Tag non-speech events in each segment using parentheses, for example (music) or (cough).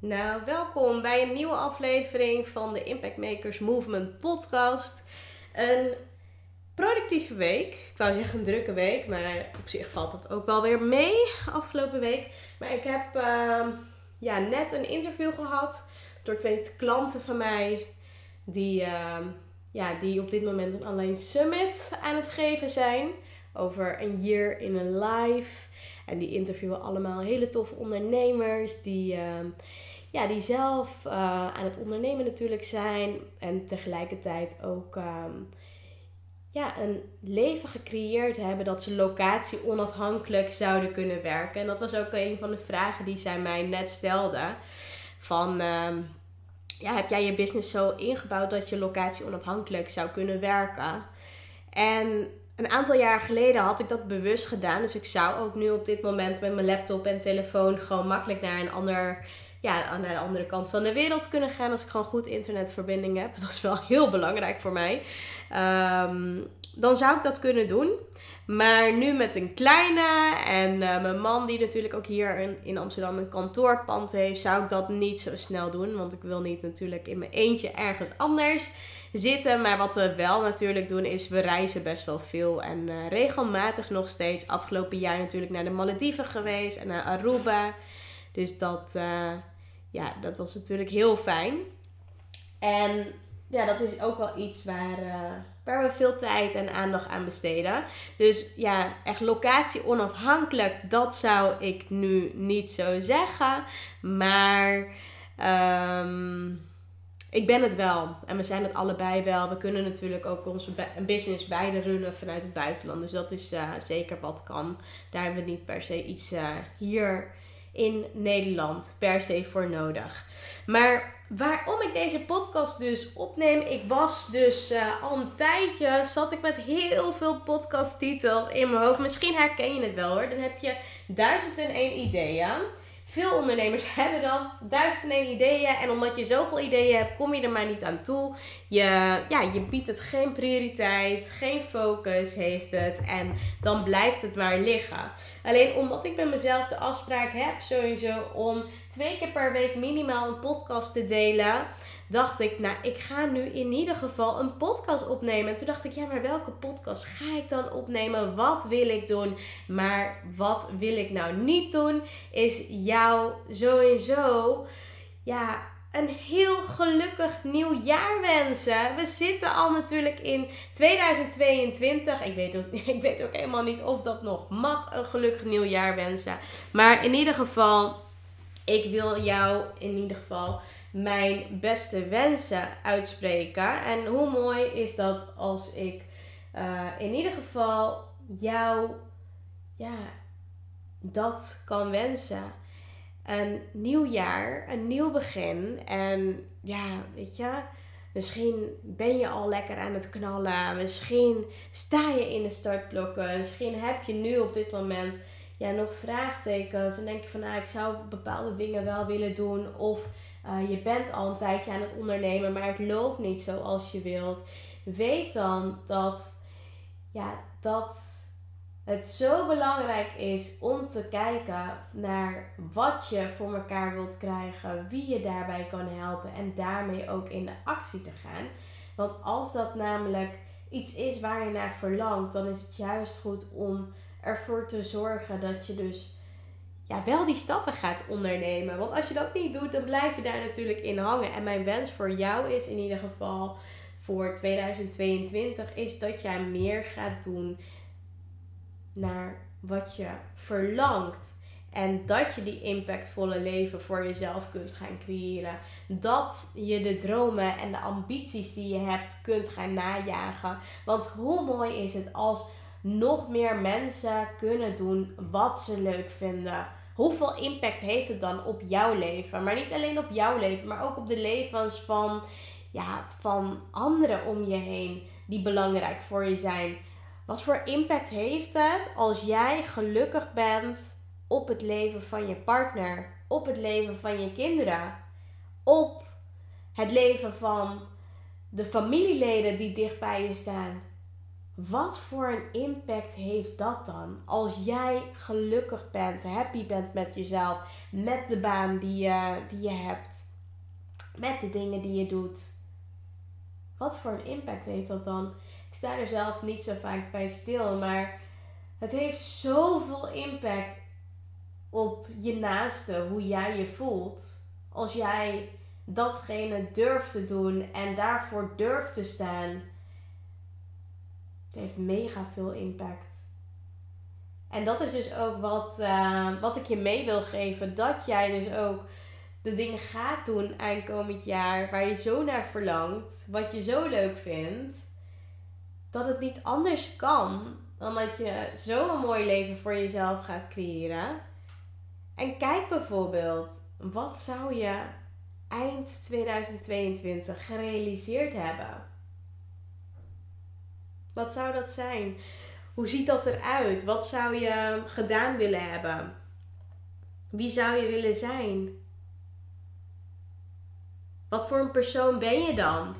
Nou, welkom bij een nieuwe aflevering van de Impact Makers Movement podcast. Een productieve week. Ik wou zeggen een drukke week, maar op zich valt dat ook wel weer mee afgelopen week. Maar ik heb uh, ja, net een interview gehad door twee klanten van mij die, uh, ja, die op dit moment een online summit aan het geven zijn over een year in a life. En die interviewen allemaal hele toffe ondernemers die, uh, ja, die zelf uh, aan het ondernemen natuurlijk zijn. En tegelijkertijd ook um, ja, een leven gecreëerd hebben dat ze locatie onafhankelijk zouden kunnen werken. En dat was ook een van de vragen die zij mij net stelde. Van, uh, ja, heb jij je business zo ingebouwd dat je locatie onafhankelijk zou kunnen werken? En een aantal jaar geleden had ik dat bewust gedaan. Dus ik zou ook nu op dit moment met mijn laptop en telefoon gewoon makkelijk naar een ander, ja, naar de andere kant van de wereld kunnen gaan. Als ik gewoon goed internetverbinding heb. (laughs) Dat is wel heel belangrijk voor mij. Um, dan zou ik dat kunnen doen. Maar nu met een kleine en uh, mijn man die natuurlijk ook hier in, in Amsterdam een kantoorpand heeft, zou ik dat niet zo snel doen. Want ik wil niet natuurlijk in mijn eentje ergens anders zitten. Maar wat we wel natuurlijk doen is we reizen best wel veel. En uh, regelmatig nog steeds. Afgelopen jaar natuurlijk naar de Malediven geweest en naar Aruba. Dus dat, uh, ja, dat was natuurlijk heel fijn. En ja, dat is ook wel iets waar, uh, waar we veel tijd en aandacht aan besteden. Dus ja, echt locatie onafhankelijk, dat zou ik nu niet zo zeggen. Maar um, ik ben het wel. En we zijn het allebei wel. We kunnen natuurlijk ook onze business beide runnen vanuit het buitenland. Dus dat is uh, zeker wat kan. Daar hebben we niet per se iets uh, hier in Nederland per se voor nodig. Maar waarom ik deze podcast dus opneem, ik was dus uh, al een tijdje, zat ik met heel veel podcasttitels in mijn hoofd. Misschien herken je het wel hoor. Dan heb je duizend en één ideeën. Veel ondernemers (laughs) hebben dat, duizend en één ideeën. En omdat je zoveel ideeën hebt, kom je er maar niet aan toe. Je, ja, je biedt het geen prioriteit, geen focus heeft het. En dan blijft het maar liggen. Alleen omdat ik met mezelf de afspraak heb sowieso om twee keer per week minimaal een podcast te delen dacht ik, nou, ik ga nu in ieder geval een podcast opnemen. En toen dacht ik, ja, maar welke podcast ga ik dan opnemen? Wat wil ik doen? Maar wat wil ik nou niet doen? Is jou sowieso, ja, een heel gelukkig nieuw jaar wensen. We zitten al natuurlijk in 2022. Ik weet, (laughs) ik weet ook helemaal niet of dat nog mag, een gelukkig nieuw jaar wensen. Maar in ieder geval, ik wil jou in ieder geval mijn beste wensen uitspreken. En hoe mooi is dat als ik uh, in ieder geval jou ja, dat kan wensen. Een nieuw jaar, een nieuw begin. En ja, weet je, misschien ben je al lekker aan het knallen. Misschien sta je in de startblokken. Misschien heb je nu op dit moment ja, nog vraagtekens. En denk je van, nou, ik zou bepaalde dingen wel willen doen. Of uh, je bent al een tijdje aan het ondernemen, maar het loopt niet zoals je wilt. Weet dan dat ja, dat het zo belangrijk is om te kijken naar wat je voor elkaar wilt krijgen, wie je daarbij kan helpen en daarmee ook in de actie te gaan. Want als dat namelijk iets is waar je naar verlangt, dan is het juist goed om ervoor te zorgen dat je dus ja, wel die stappen gaat ondernemen. Want als je dat niet doet, dan blijf je daar natuurlijk in hangen. En mijn wens voor jou is in ieder geval voor 2022 is dat jij meer gaat doen naar wat je verlangt. En dat je die impactvolle leven voor jezelf kunt gaan creëren. Dat je de dromen en de ambities die je hebt kunt gaan najagen. Want hoe mooi is het als nog meer mensen kunnen doen wat ze leuk vinden. Hoeveel impact heeft het dan op jouw leven? Maar niet alleen op jouw leven, maar ook op de levens van, ja, van anderen om je heen die belangrijk voor je zijn. Wat voor impact heeft het als jij gelukkig bent op het leven van je partner, op het leven van je kinderen, op het leven van de familieleden die dicht bij je staan? Wat voor een impact heeft dat dan? Als jij gelukkig bent, happy bent met jezelf, met de baan die je, die je hebt, met de dingen die je doet. Wat voor een impact heeft dat dan? Ik sta er zelf niet zo vaak bij stil, maar het heeft zoveel impact op je naaste, hoe jij je voelt. Als jij datgene durft te doen en daarvoor durft te staan het heeft mega veel impact. En dat is dus ook wat, uh, wat ik je mee wil geven. Dat jij dus ook de dingen gaat doen aankomend jaar waar je zo naar verlangt. Wat je zo leuk vindt. Dat het niet anders kan dan dat je zo'n mooi leven voor jezelf gaat creëren. En kijk bijvoorbeeld, wat zou je eind 2022 gerealiseerd hebben? Wat zou dat zijn? Hoe ziet dat eruit? Wat zou je gedaan willen hebben? Wie zou je willen zijn? Wat voor een persoon ben je dan?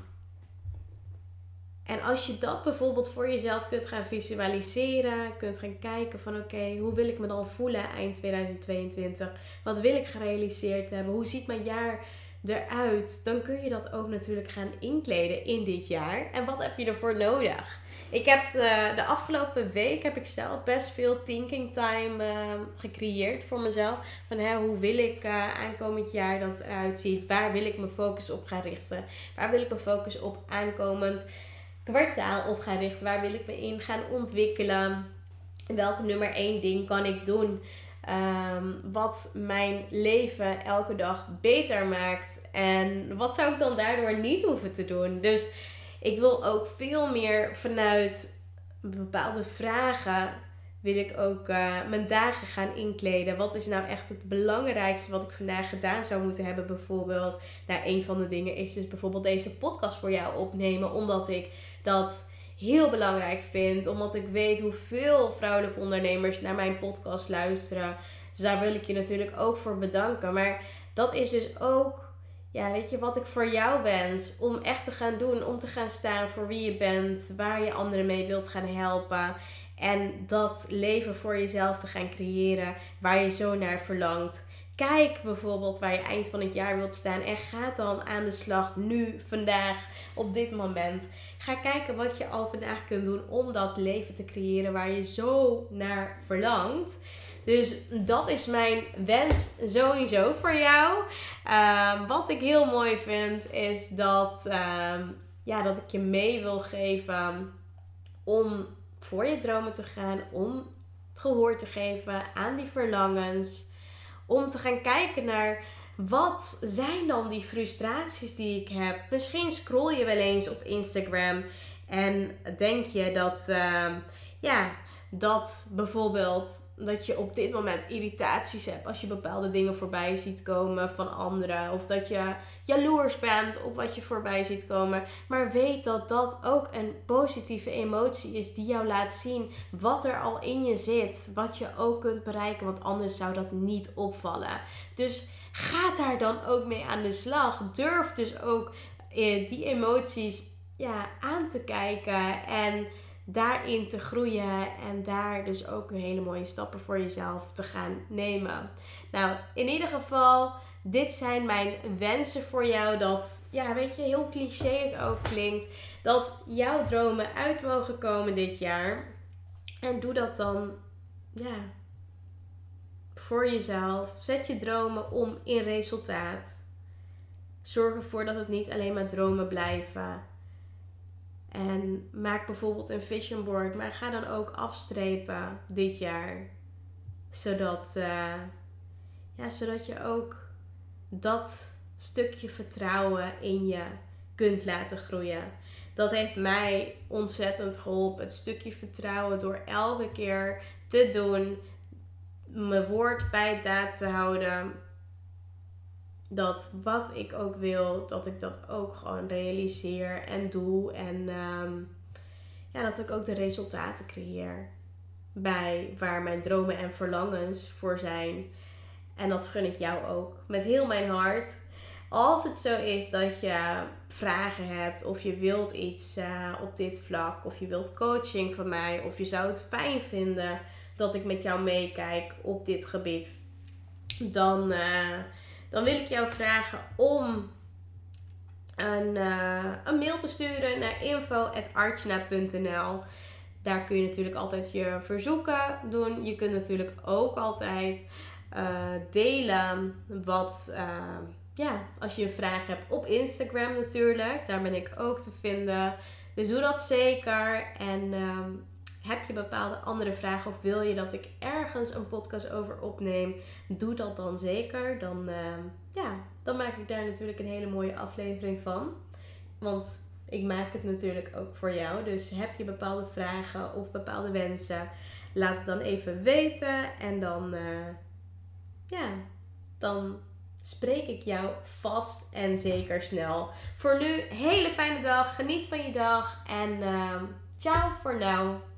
En als je dat bijvoorbeeld voor jezelf kunt gaan visualiseren, kunt gaan kijken van oké, hoe wil ik me dan voelen eind 2022? Wat wil ik gerealiseerd hebben? Hoe ziet mijn jaar eruit? Dan kun je dat ook natuurlijk gaan inkleden in dit jaar. En wat heb je ervoor nodig? Ik heb de, eh, de, afgelopen week heb ik zelf best veel thinking time uh, gecreëerd voor mezelf. Van hè, hoe wil ik uh, aankomend jaar dat eruit ziet? Waar wil ik mijn focus op gaan richten? Waar wil ik mijn focus op aankomend kwartaal op gaan richten? Waar wil ik me in gaan ontwikkelen? Welke nummer één ding kan ik doen? Um, wat mijn leven elke dag beter maakt. En wat zou ik dan daardoor niet hoeven te doen? Dus ik wil ook veel meer vanuit bepaalde vragen wil ik ook uh, mijn dagen gaan inkleden. Wat is nou echt het belangrijkste wat ik vandaag gedaan zou moeten hebben, bijvoorbeeld? Nou, een van de dingen is dus bijvoorbeeld deze podcast voor jou opnemen, omdat ik dat heel belangrijk vind. Omdat ik weet hoeveel vrouwelijke ondernemers naar mijn podcast luisteren. Dus daar wil ik je natuurlijk ook voor bedanken. Maar dat is dus ook ja, weet je, wat ik voor jou wens om echt te gaan doen, om te gaan staan voor wie je bent, waar je anderen mee wilt gaan helpen. En dat leven voor jezelf te gaan creëren waar je zo naar verlangt. Kijk bijvoorbeeld waar je eind van het jaar wilt staan en ga dan aan de slag nu, vandaag, op dit moment. Ga kijken wat je al vandaag kunt doen om dat leven te creëren waar je zo naar verlangt. Dus dat is mijn wens sowieso voor jou. Ehm, wat ik heel mooi vind is dat, ehm, ja, dat ik je mee wil geven om voor je dromen te gaan, om het gehoor te geven aan die verlangens om te gaan kijken naar wat zijn dan die frustraties die ik heb. Misschien scroll je wel eens op Instagram en denk je dat, uh, ja, dat bijvoorbeeld dat je op dit moment irritaties hebt als je bepaalde dingen voorbij ziet komen van anderen. Of dat je jaloers bent op wat je voorbij ziet komen. Maar weet dat dat ook een positieve emotie is die jou laat zien wat er al in je zit. Wat je ook kunt bereiken, want anders zou dat niet opvallen. Dus ga daar dan ook mee aan de slag. Durf dus ook eh, die emoties ja, aan te kijken en daarin te groeien en daar dus ook hele mooie stappen voor jezelf te gaan nemen. Nou, in ieder geval, dit zijn mijn wensen voor jou. Dat, ja, weet je, heel cliché het ook klinkt. Dat jouw dromen uit mogen komen dit jaar. En doe dat dan, ja, voor jezelf. Zet je dromen om in resultaat. Zorg ervoor dat het niet alleen maar dromen blijven. En maak bijvoorbeeld een vision board, maar ga dan ook afstrepen dit jaar. Zodat, uh, ja, zodat je ook dat stukje vertrouwen in je kunt laten groeien. Dat heeft mij ontzettend geholpen. Het stukje vertrouwen door elke keer te doen, mijn woord bij daad te houden. Dat wat ik ook wil, dat ik dat ook gewoon realiseer en doe. En ehm, ja, dat ik ook de resultaten creëer. Bij waar mijn dromen en verlangens voor zijn. En dat gun ik jou ook. Met heel mijn hart. Als het zo is dat je vragen hebt of je wilt iets uh, op dit vlak, of je wilt coaching van mij, of je zou het fijn vinden dat ik met jou meekijk op dit gebied, dan, uh, dan wil ik jou vragen om een, uh, een mail te sturen naar info.archna.nl. Daar kun je natuurlijk altijd je verzoeken doen. Je kunt natuurlijk ook altijd uh, delen wat, ja, als je een vraag hebt op Instagram natuurlijk. Daar ben ik ook te vinden. Dus doe dat zeker. En ehm, heb je bepaalde andere vragen of wil je dat ik ergens een podcast over opneem? Doe dat dan zeker. Dan, ehm, ja, dan maak ik daar natuurlijk een hele mooie aflevering van. Want ik maak het natuurlijk ook voor jou. Dus heb je bepaalde vragen of bepaalde wensen? Laat het dan even weten. En dan, uh, ja, dan spreek ik jou vast en zeker snel. Voor nu, hele fijne dag. Geniet van je dag. En uh, ciao voor nu.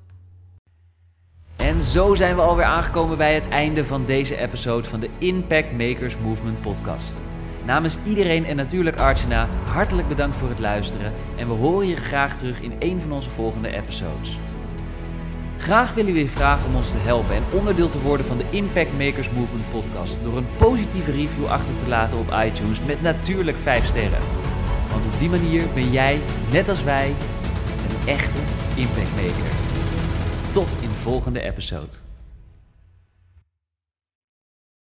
En zo zijn we alweer aangekomen bij het einde van deze episode van de Impact Makers Movement podcast. Namens iedereen en natuurlijk Archana, hartelijk bedankt voor het luisteren en we horen je graag terug in een van onze volgende episodes. Graag willen we je vragen om ons te helpen en onderdeel te worden van de Impact Makers Movement podcast door een positieve review achter te laten op iTunes met natuurlijk 5 sterren. Want op die manier ben jij, net als wij, een echte impact maker. Tot in volgende episode.